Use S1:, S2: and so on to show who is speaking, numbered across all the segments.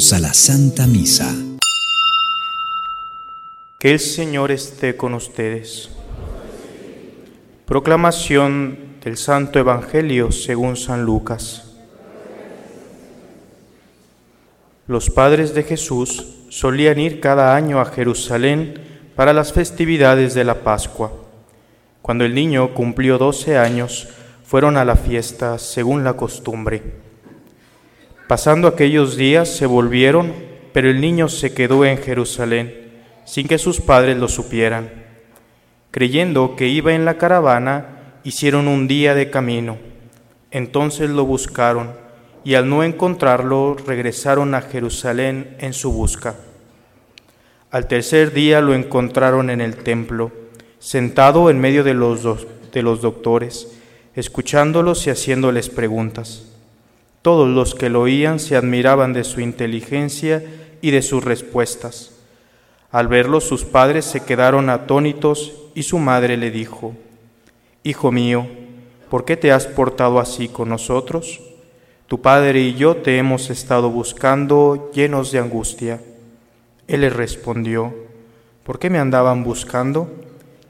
S1: A la Santa Misa.
S2: Que el Señor esté con ustedes. Proclamación del Santo Evangelio según San Lucas. Los padres de Jesús solían ir cada año a Jerusalén para las festividades de la Pascua. Cuando el niño cumplió doce años, fueron a la fiesta según la costumbre. Pasando aquellos días se volvieron, pero el niño se quedó en Jerusalén sin que sus padres lo supieran. Creyendo que iba en la caravana, hicieron un día de camino. Entonces lo buscaron y al no encontrarlo regresaron a Jerusalén en su busca. Al tercer día lo encontraron en el templo, sentado en medio de los, de los doctores, escuchándolos y haciéndoles preguntas. Todos los que lo oían se admiraban de su inteligencia y de sus respuestas. Al verlo sus padres se quedaron atónitos y su madre le dijo, Hijo mío, ¿por qué te has portado así con nosotros? Tu padre y yo te hemos estado buscando llenos de angustia. Él le respondió, ¿por qué me andaban buscando?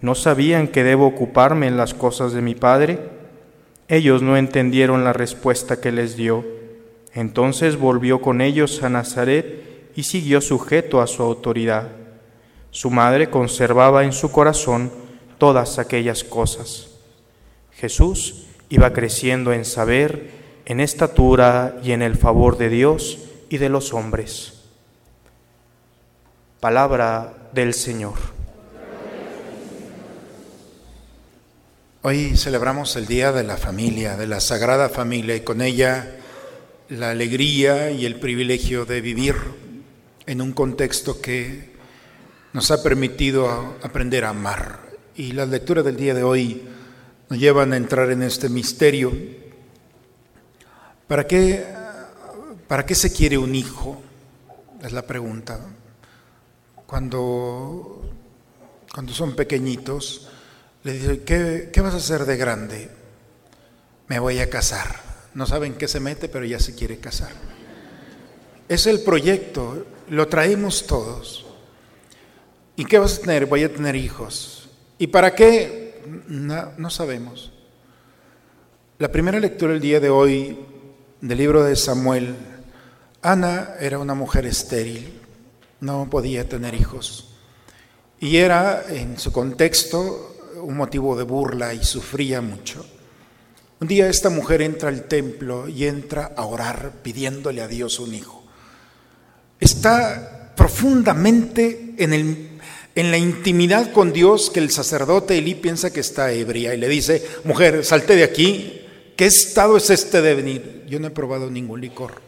S2: ¿No sabían que debo ocuparme en las cosas de mi padre? Ellos no entendieron la respuesta que les dio. Entonces volvió con ellos a Nazaret y siguió sujeto a su autoridad. Su madre conservaba en su corazón todas aquellas cosas. Jesús iba creciendo en saber, en estatura y en el favor de Dios y de los hombres. Palabra del Señor.
S3: Hoy celebramos el Día de la Familia, de la Sagrada Familia, y con ella la alegría y el privilegio de vivir en un contexto que nos ha permitido aprender a amar. Y las lecturas del día de hoy nos llevan a entrar en este misterio. ¿Para qué, para qué se quiere un hijo? Es la pregunta. Cuando, cuando son pequeñitos, le dice, ¿qué, vas a hacer de grande? Me voy a casar. No saben qué se mete, pero ya se quiere casar. Es el proyecto, lo traemos todos. ¿Y qué vas a tener? Voy a tener hijos. ¿Y para qué? No, no sabemos. La primera lectura del día de hoy del libro de Samuel, Ana era una mujer estéril, no podía tener hijos. Y era, en su contexto, un motivo de burla y sufría mucho. Un día esta mujer entra al templo y entra a orar pidiéndole a Dios un hijo. Está profundamente en, el, en la intimidad con Dios que el sacerdote Elí piensa que está ebria y le dice, mujer, salte de aquí, ¿qué estado es este de venir? Yo no he probado ningún licor.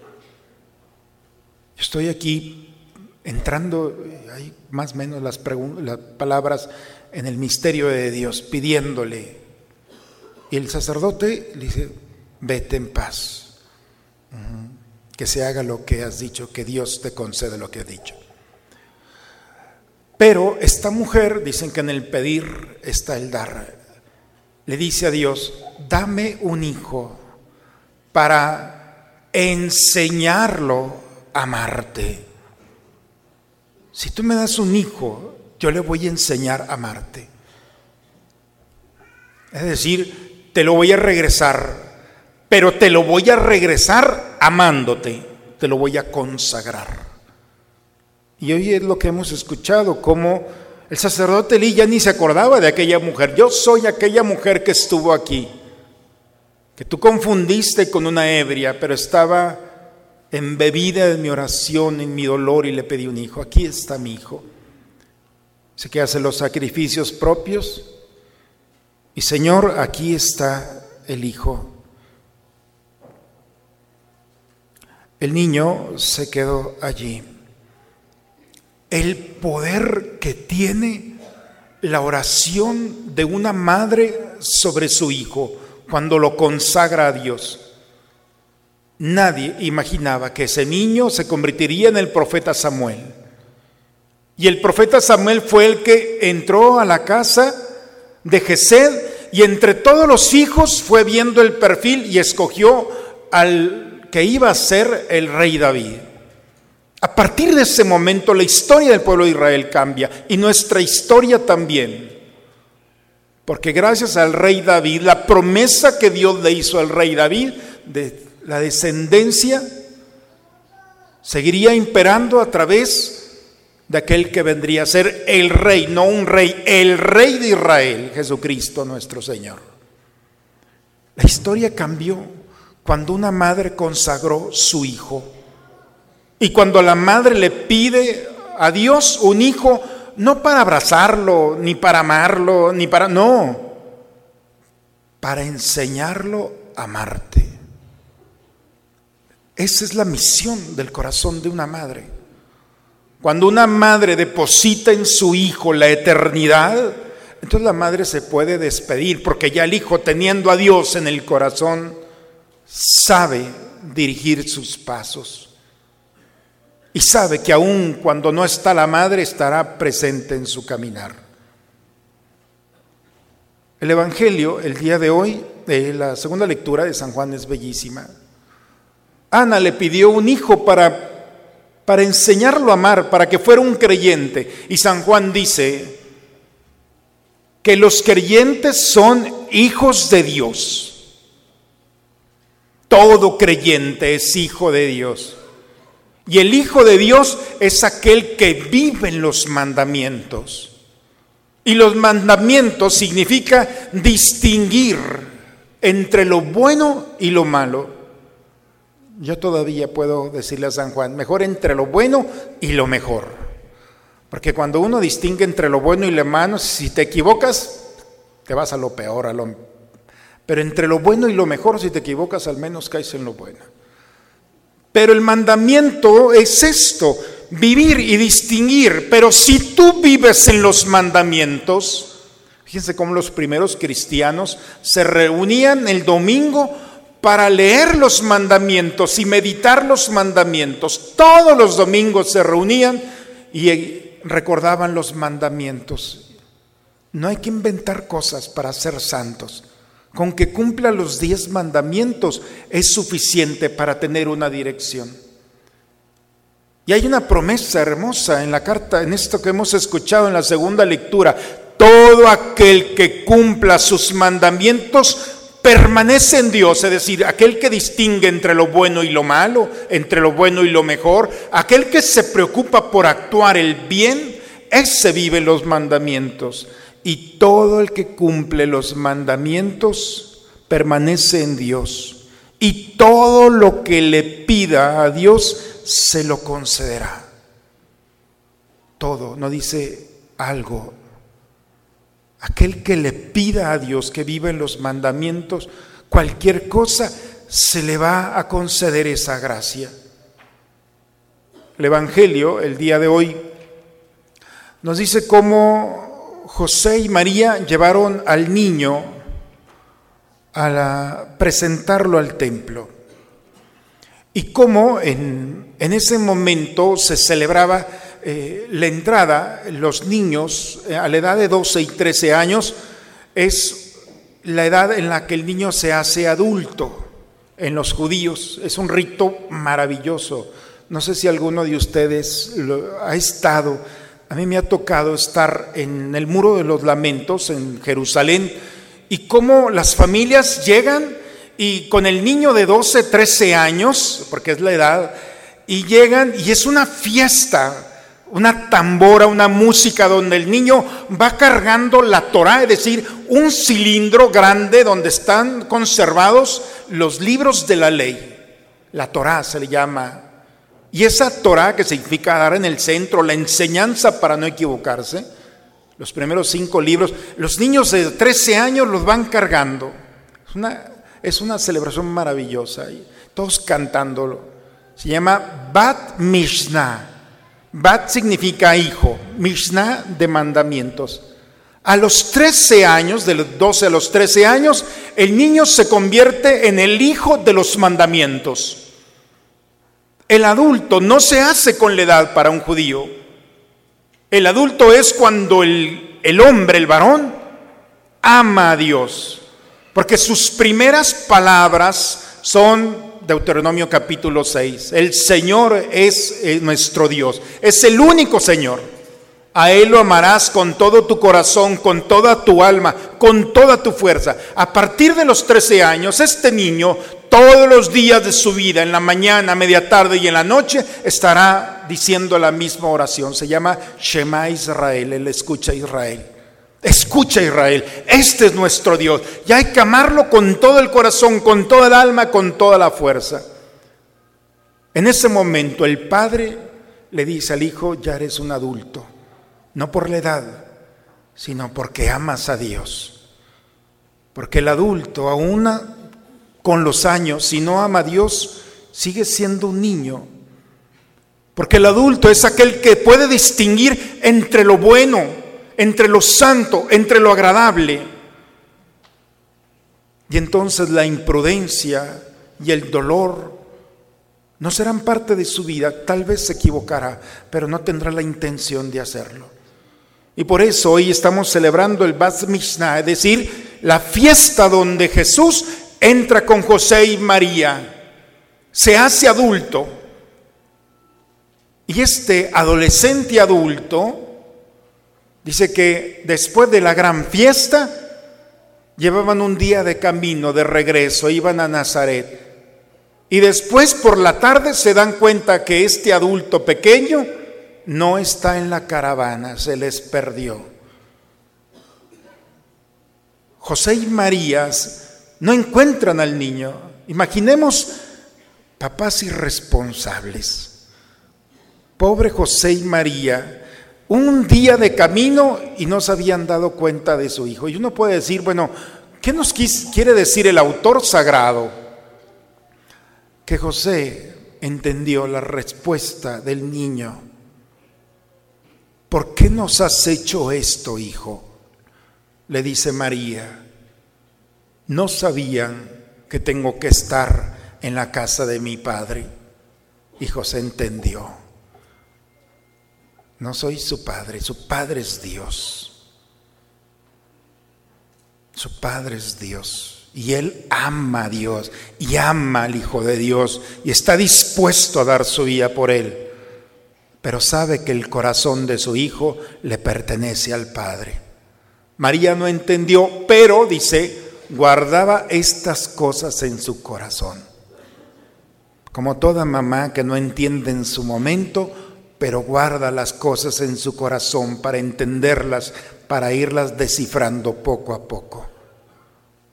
S3: Estoy aquí entrando, hay más o menos las, las palabras en el misterio de Dios, pidiéndole. Y el sacerdote le dice, vete en paz, que se haga lo que has dicho, que Dios te concede lo que has dicho. Pero esta mujer, dicen que en el pedir está el dar, le dice a Dios, dame un hijo para enseñarlo a amarte. Si tú me das un hijo, yo le voy a enseñar a amarte. Es decir, te lo voy a regresar, pero te lo voy a regresar amándote, te lo voy a consagrar. Y hoy es lo que hemos escuchado, como el sacerdote Elí ya ni se acordaba de aquella mujer. Yo soy aquella mujer que estuvo aquí, que tú confundiste con una ebria, pero estaba embebida en mi oración, en mi dolor y le pedí un hijo. Aquí está mi hijo. Sé que hace los sacrificios propios. Y Señor, aquí está el Hijo. El niño se quedó allí. El poder que tiene la oración de una madre sobre su hijo cuando lo consagra a Dios. Nadie imaginaba que ese niño se convertiría en el profeta Samuel. Y el profeta Samuel fue el que entró a la casa de Gesed y entre todos los hijos fue viendo el perfil y escogió al que iba a ser el rey David. A partir de ese momento la historia del pueblo de Israel cambia y nuestra historia también. Porque gracias al rey David, la promesa que Dios le hizo al rey David de la descendencia seguiría imperando a través de aquel que vendría a ser el rey, no un rey, el rey de Israel, Jesucristo nuestro Señor. La historia cambió cuando una madre consagró su hijo y cuando la madre le pide a Dios un hijo, no para abrazarlo, ni para amarlo, ni para... No, para enseñarlo a amarte. Esa es la misión del corazón de una madre. Cuando una madre deposita en su hijo la eternidad, entonces la madre se puede despedir, porque ya el hijo teniendo a Dios en el corazón, sabe dirigir sus pasos. Y sabe que aun cuando no está la madre, estará presente en su caminar. El Evangelio, el día de hoy, de la segunda lectura de San Juan es bellísima. Ana le pidió un hijo para, para enseñarlo a amar, para que fuera un creyente. Y San Juan dice que los creyentes son hijos de Dios. Todo creyente es hijo de Dios. Y el Hijo de Dios es aquel que vive en los mandamientos. Y los mandamientos significa distinguir entre lo bueno y lo malo. Yo todavía puedo decirle a San Juan, mejor entre lo bueno y lo mejor. Porque cuando uno distingue entre lo bueno y lo malo, si te equivocas, te vas a lo peor, a lo... Pero entre lo bueno y lo mejor, si te equivocas, al menos caes en lo bueno. Pero el mandamiento es esto, vivir y distinguir. Pero si tú vives en los mandamientos, fíjense cómo los primeros cristianos se reunían el domingo para leer los mandamientos y meditar los mandamientos. Todos los domingos se reunían y recordaban los mandamientos. No hay que inventar cosas para ser santos. Con que cumpla los diez mandamientos es suficiente para tener una dirección. Y hay una promesa hermosa en la carta, en esto que hemos escuchado en la segunda lectura. Todo aquel que cumpla sus mandamientos permanece en Dios, es decir, aquel que distingue entre lo bueno y lo malo, entre lo bueno y lo mejor, aquel que se preocupa por actuar el bien, ese vive los mandamientos. Y todo el que cumple los mandamientos permanece en Dios. Y todo lo que le pida a Dios se lo concederá. Todo, no dice algo. Aquel que le pida a Dios que viva en los mandamientos, cualquier cosa, se le va a conceder esa gracia. El Evangelio, el día de hoy, nos dice cómo José y María llevaron al niño a presentarlo al templo. Y cómo en, ese momento se celebraba eh, la entrada, los niños eh, a la edad de 12 y 13 años, es la edad en la que el niño se hace adulto en los judíos. Es un rito maravilloso. No sé si alguno de ustedes ha estado a mí me ha tocado estar en el muro de los lamentos en Jerusalén y cómo las familias llegan y con el niño de 12, 13 años, porque es la edad, y llegan y es una fiesta, una tambora, una música donde el niño va cargando la Torah, es decir, un cilindro grande donde están conservados los libros de la ley. La Torah se le llama y esa Torah que significa dar en el centro, la enseñanza para no equivocarse, los primeros cinco libros, los niños de 13 años los van cargando. Es una, es una celebración maravillosa, todos cantándolo. Se llama Bat Mishnah. Bat significa hijo, Mishnah de mandamientos. A los 13 años, de los 12 a los 13 años, el niño se convierte en el hijo de los mandamientos. El adulto no se hace con la edad para un judío. El adulto es cuando el, el hombre, el varón, ama a Dios. Porque sus primeras palabras son Deuteronomio capítulo 6. El Señor es eh, nuestro Dios, es el único Señor. A Él lo amarás con todo tu corazón, con toda tu alma, con toda tu fuerza. A partir de los 13 años, este niño, todos los días de su vida, en la mañana, media tarde y en la noche, estará diciendo la misma oración. Se llama Shema Israel, Él escucha Israel. Escucha Israel, este es nuestro Dios. Y hay que amarlo con todo el corazón, con toda el alma, con toda la fuerza. En ese momento el padre le dice al hijo, ya eres un adulto no por la edad, sino porque amas a Dios. Porque el adulto, aún con los años, si no ama a Dios, sigue siendo un niño. Porque el adulto es aquel que puede distinguir entre lo bueno, entre lo santo, entre lo agradable. Y entonces la imprudencia y el dolor no serán parte de su vida. Tal vez se equivocará, pero no tendrá la intención de hacerlo. Y por eso hoy estamos celebrando el Bat Mishnah, es decir, la fiesta donde Jesús entra con José y María, se hace adulto. Y este adolescente adulto dice que después de la gran fiesta llevaban un día de camino, de regreso, iban a Nazaret. Y después por la tarde se dan cuenta que este adulto pequeño no está en la caravana, se les perdió. José y Marías no encuentran al niño. Imaginemos papás irresponsables. Pobre José y María, un día de camino y no se habían dado cuenta de su hijo. Y uno puede decir, bueno, ¿qué nos quiere decir el autor sagrado? Que José entendió la respuesta del niño ¿por qué nos has hecho esto, hijo? Le dice María, no sabían que tengo que estar en la casa de mi padre. Y José entendió, no soy su padre, su padre es Dios. Su padre es Dios. Y él ama a Dios y ama al Hijo de Dios y está dispuesto a dar su vida por él pero sabe que el corazón de su hijo le pertenece al Padre. María no entendió, pero dice, guardaba estas cosas en su corazón. Como toda mamá que no entiende en su momento, pero guarda las cosas en su corazón para entenderlas, para irlas descifrando poco a poco.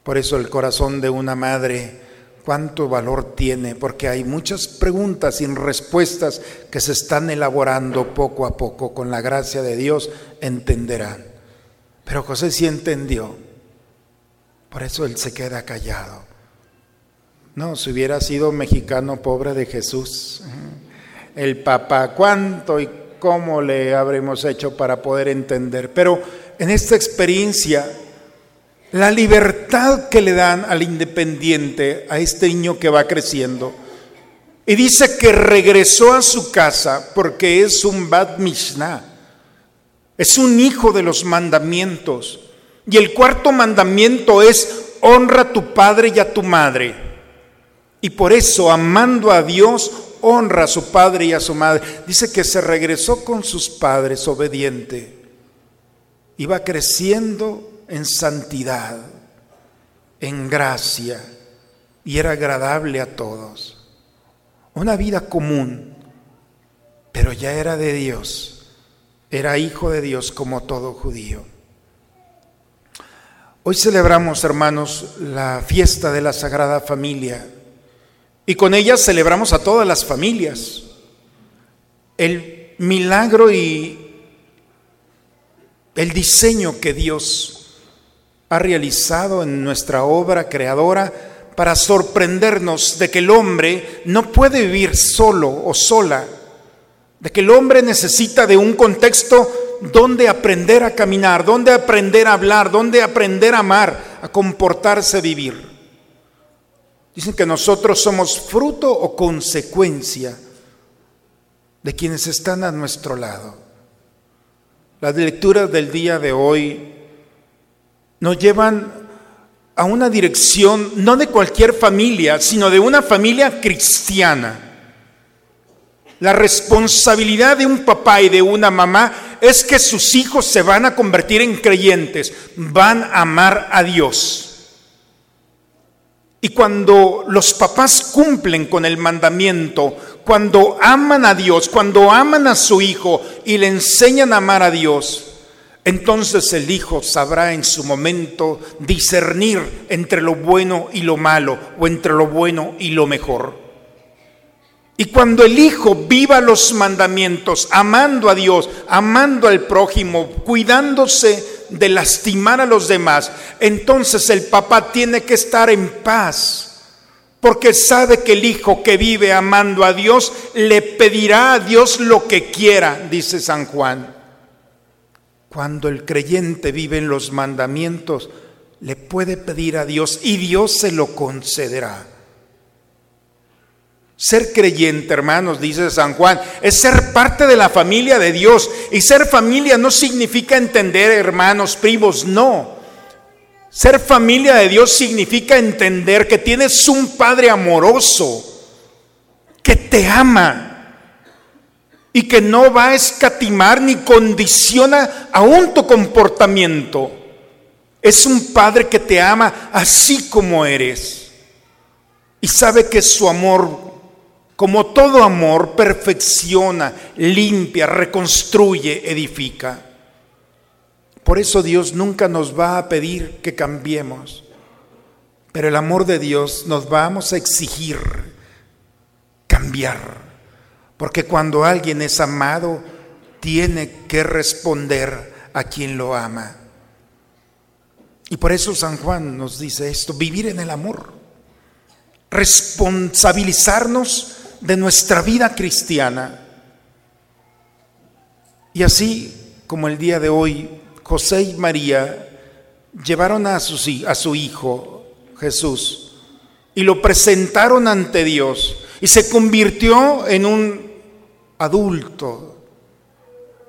S3: Por eso el corazón de una madre cuánto valor tiene, porque hay muchas preguntas sin respuestas que se están elaborando poco a poco. Con la gracia de Dios entenderán. Pero José sí entendió. Por eso él se queda callado. No, si hubiera sido mexicano pobre de Jesús, ¿eh? El papá, cuánto y cómo le habremos hecho para poder entender. Pero en esta experiencia la libertad que le dan al independiente, a este niño que va creciendo. Y dice que regresó a su casa porque es un Bad Mishnah, es un hijo de los mandamientos. Y el cuarto mandamiento es honra a tu padre y a tu madre. Y por eso, amando a Dios, honra a su padre y a su madre. Dice que se regresó con sus padres obediente. Iba creciendo en santidad, en gracia, y era agradable a todos. Una vida común, pero ya era de Dios, era hijo de Dios como todo judío. Hoy celebramos, hermanos, la fiesta de la Sagrada Familia y con ella celebramos a todas las familias. El milagro y el diseño que Dios ha realizado en nuestra obra creadora para sorprendernos de que el hombre no puede vivir solo o sola, de que el hombre necesita de un contexto donde aprender a caminar, donde aprender a hablar, donde aprender a amar, a comportarse, vivir. Dicen que nosotros somos fruto o consecuencia de quienes están a nuestro lado. Las lecturas del día de hoy nos llevan a una dirección no de cualquier familia, sino de una familia cristiana. La responsabilidad de un papá y de una mamá es que sus hijos se van a convertir en creyentes, van a amar a Dios. Y cuando los papás cumplen con el mandamiento, cuando aman a Dios, cuando aman a su hijo y le enseñan a amar a Dios, entonces el hijo sabrá en su momento discernir entre lo bueno y lo malo o entre lo bueno y lo mejor. Y cuando el hijo viva los mandamientos, amando a Dios, amando al prójimo, cuidándose de lastimar a los demás, entonces el papá tiene que estar en paz. Porque sabe que el hijo que vive amando a Dios le pedirá a Dios lo que quiera, dice San Juan. Cuando el creyente vive en los mandamientos, le puede pedir a Dios y Dios se lo concederá. Ser creyente, hermanos, dice San Juan, es ser parte de la familia de Dios. Y ser familia no significa entender hermanos, primos, no. Ser familia de Dios significa entender que tienes un Padre amoroso, que te ama y que no va a escatimar ni condiciona aún tu comportamiento. Es un Padre que te ama así como eres y sabe que su amor, como todo amor, perfecciona, limpia, reconstruye, edifica. Por eso Dios nunca nos va a pedir que cambiemos, pero el amor de Dios nos vamos a exigir cambiar. Porque cuando alguien es amado, tiene que responder a quien lo ama. Y por eso San Juan nos dice esto, vivir en el amor, responsabilizarnos de nuestra vida cristiana. Y así como el día de hoy, José y María llevaron a su, a su hijo Jesús y lo presentaron ante Dios y se convirtió en un adulto.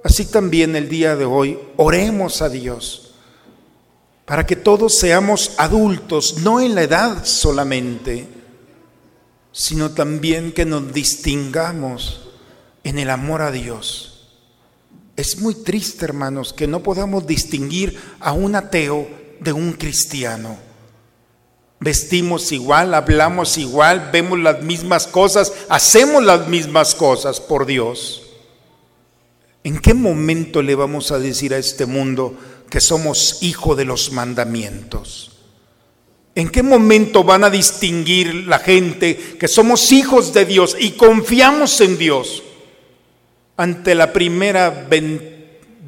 S3: Así también el día de hoy oremos a Dios para que todos seamos adultos, no en la edad solamente, sino también que nos distingamos en el amor a Dios. Es muy triste, hermanos, que no podamos distinguir a un ateo de un cristiano. Vestimos igual, hablamos igual, vemos las mismas cosas, hacemos las mismas cosas por Dios. ¿En qué momento le vamos a decir a este mundo que somos hijo de los mandamientos? ¿En qué momento van a distinguir la gente que somos hijos de Dios y confiamos en Dios? Ante la primera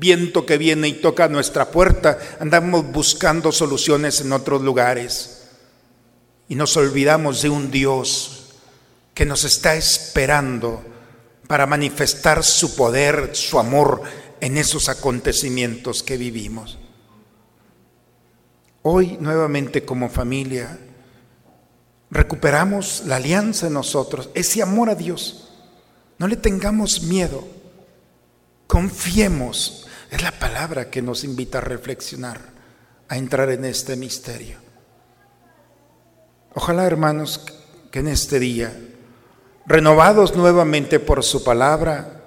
S3: viento que viene y toca nuestra puerta, andamos buscando soluciones en otros lugares y nos olvidamos de un Dios que nos está esperando para manifestar su poder, su amor en esos acontecimientos que vivimos. Hoy nuevamente como familia recuperamos la alianza en nosotros, ese amor a Dios. No le tengamos miedo, confiemos. Es la palabra que nos invita a reflexionar, a entrar en este misterio. Ojalá, hermanos, que en este día, renovados nuevamente por su palabra,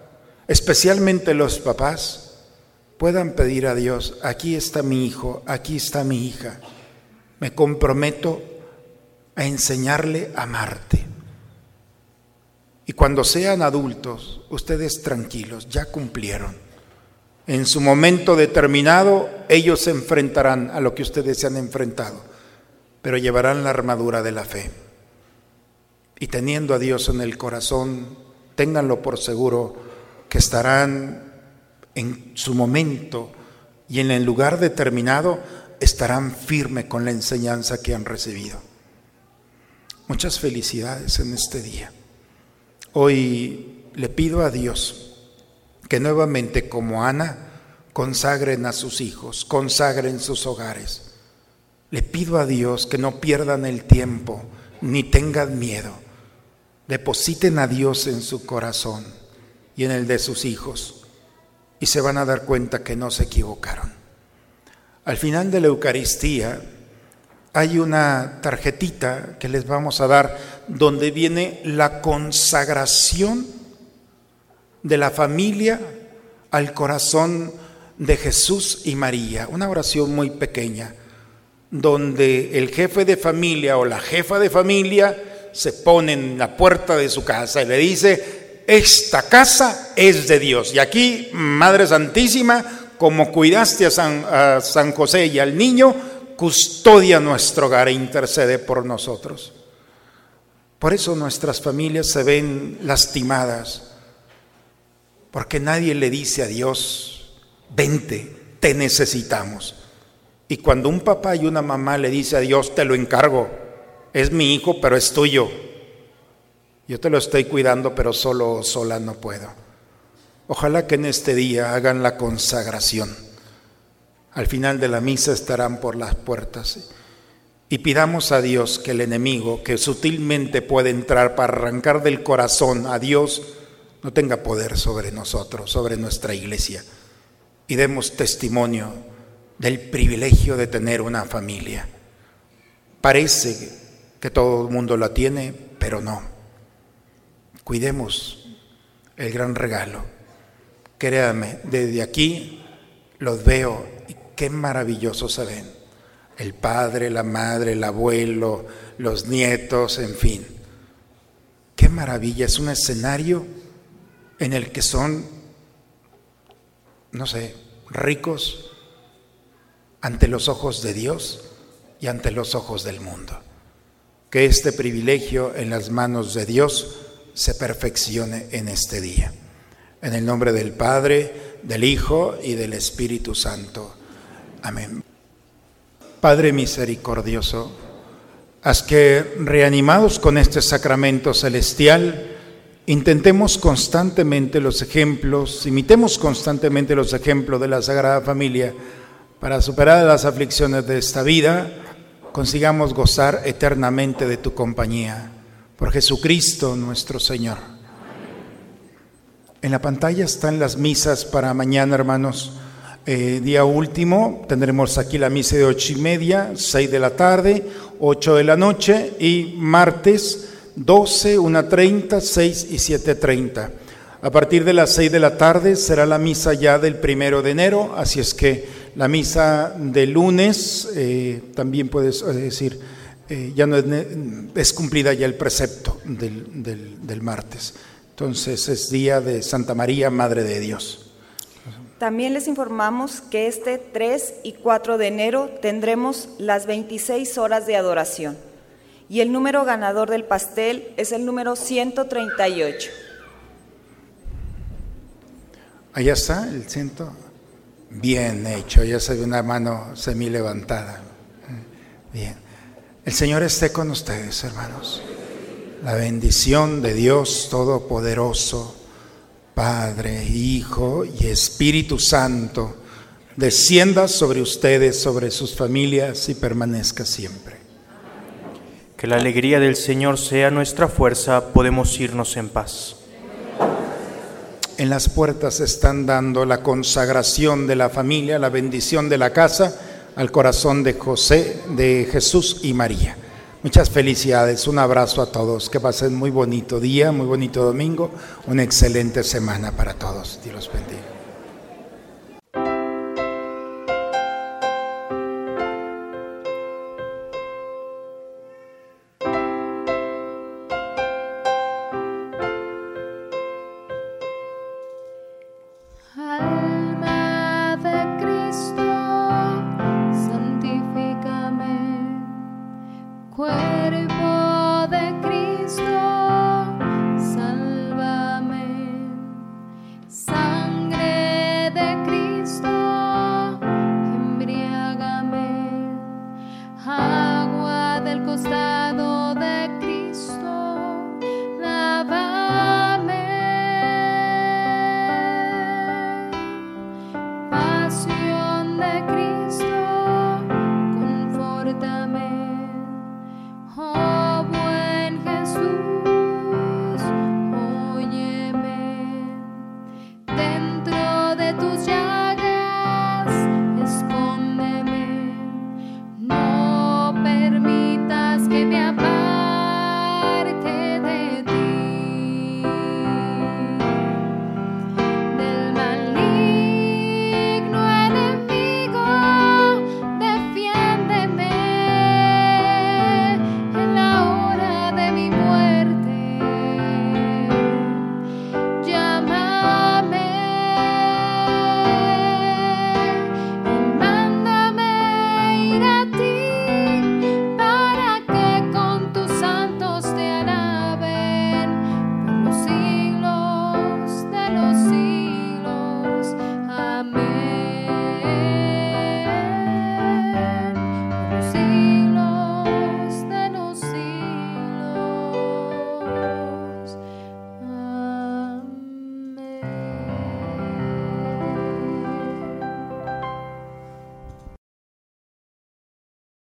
S3: especialmente los papás, puedan pedir a Dios, aquí está mi hijo, aquí está mi hija, me comprometo a enseñarle a amarte. Y cuando sean adultos, ustedes tranquilos, ya cumplieron. En su momento determinado, ellos se enfrentarán a lo que ustedes se han enfrentado pero llevarán la armadura de la fe. Y teniendo a Dios en el corazón, ténganlo por seguro que estarán en su momento y en el lugar determinado, estarán firmes con la enseñanza que han recibido. Muchas felicidades en este día. Hoy le pido a Dios que nuevamente como Ana consagren a sus hijos, consagren sus hogares le pido a Dios que no pierdan el tiempo ni tengan miedo. Depositen a Dios en su corazón y en el de sus hijos y se van a dar cuenta que no se equivocaron. Al final de la Eucaristía hay una tarjetita que les vamos a dar donde viene la consagración de la familia al corazón de Jesús y María. Una oración muy pequeña, donde el jefe de familia o la jefa de familia se pone en la puerta de su casa y le dice, esta casa es de Dios. Y aquí, Madre Santísima, como cuidaste a San, José y al niño, custodia nuestro hogar e intercede por nosotros. Por eso nuestras familias se ven lastimadas, porque nadie le dice a Dios, vente, te necesitamos. Y cuando un papá y una mamá le dice a Dios, te lo encargo, es mi hijo, pero es tuyo. Yo te lo estoy cuidando, pero solo o sola no puedo. Ojalá que en este día hagan la consagración al final de la misa estarán por las puertas. Y pidamos a Dios que el enemigo, que sutilmente puede entrar para arrancar del corazón a Dios, no tenga poder sobre nosotros, sobre nuestra iglesia. Y demos testimonio del privilegio de tener una familia. Parece que todo el mundo la tiene, pero no. Cuidemos el gran regalo. Créame, desde aquí los veo qué maravillosos se ven. El padre, la madre, el abuelo, los nietos, en fin. Qué maravilla, es un escenario en el que son, no sé, ricos ante los ojos de Dios y ante los ojos del mundo. Que este privilegio en las manos de Dios se perfeccione en este día. En el nombre del Padre, del Hijo y del Espíritu Santo. Amén. Padre misericordioso, haz que reanimados con este sacramento celestial, intentemos constantemente los ejemplos, imitemos constantemente los ejemplos de la Sagrada Familia para superar las aflicciones de esta vida, consigamos gozar eternamente de tu compañía. Por Jesucristo nuestro Señor. En la pantalla están las misas para mañana, hermanos. Eh, día último tendremos aquí la misa de ocho y media, seis de la tarde, ocho de la noche y martes 12, una treinta, seis y siete treinta. A partir de las seis de la tarde será la misa ya del primero de enero, así es que la misa de lunes eh, también puedes eh, ya no es, cumplida ya el precepto del, del martes. Entonces es día de Santa María, Madre de Dios.
S1: También les informamos que este 3 y 4 de enero tendremos las 26 horas de adoración y el número ganador del pastel es el número 138.
S3: Allá está el ciento. Bien hecho, ya se ve una mano semi levantada. Bien. El Señor esté con ustedes, hermanos. La bendición de Dios Todopoderoso Padre, Hijo y Espíritu Santo, descienda sobre ustedes, sobre sus familias y permanezca siempre.
S2: Que la alegría del Señor sea nuestra fuerza, podemos irnos en paz.
S3: En las puertas están dando la consagración de la familia, la bendición de la casa al corazón de José, de Jesús y María. Muchas felicidades, un abrazo a todos, que pasen muy bonito día, muy bonito domingo, una excelente semana para todos. Dios los bendiga.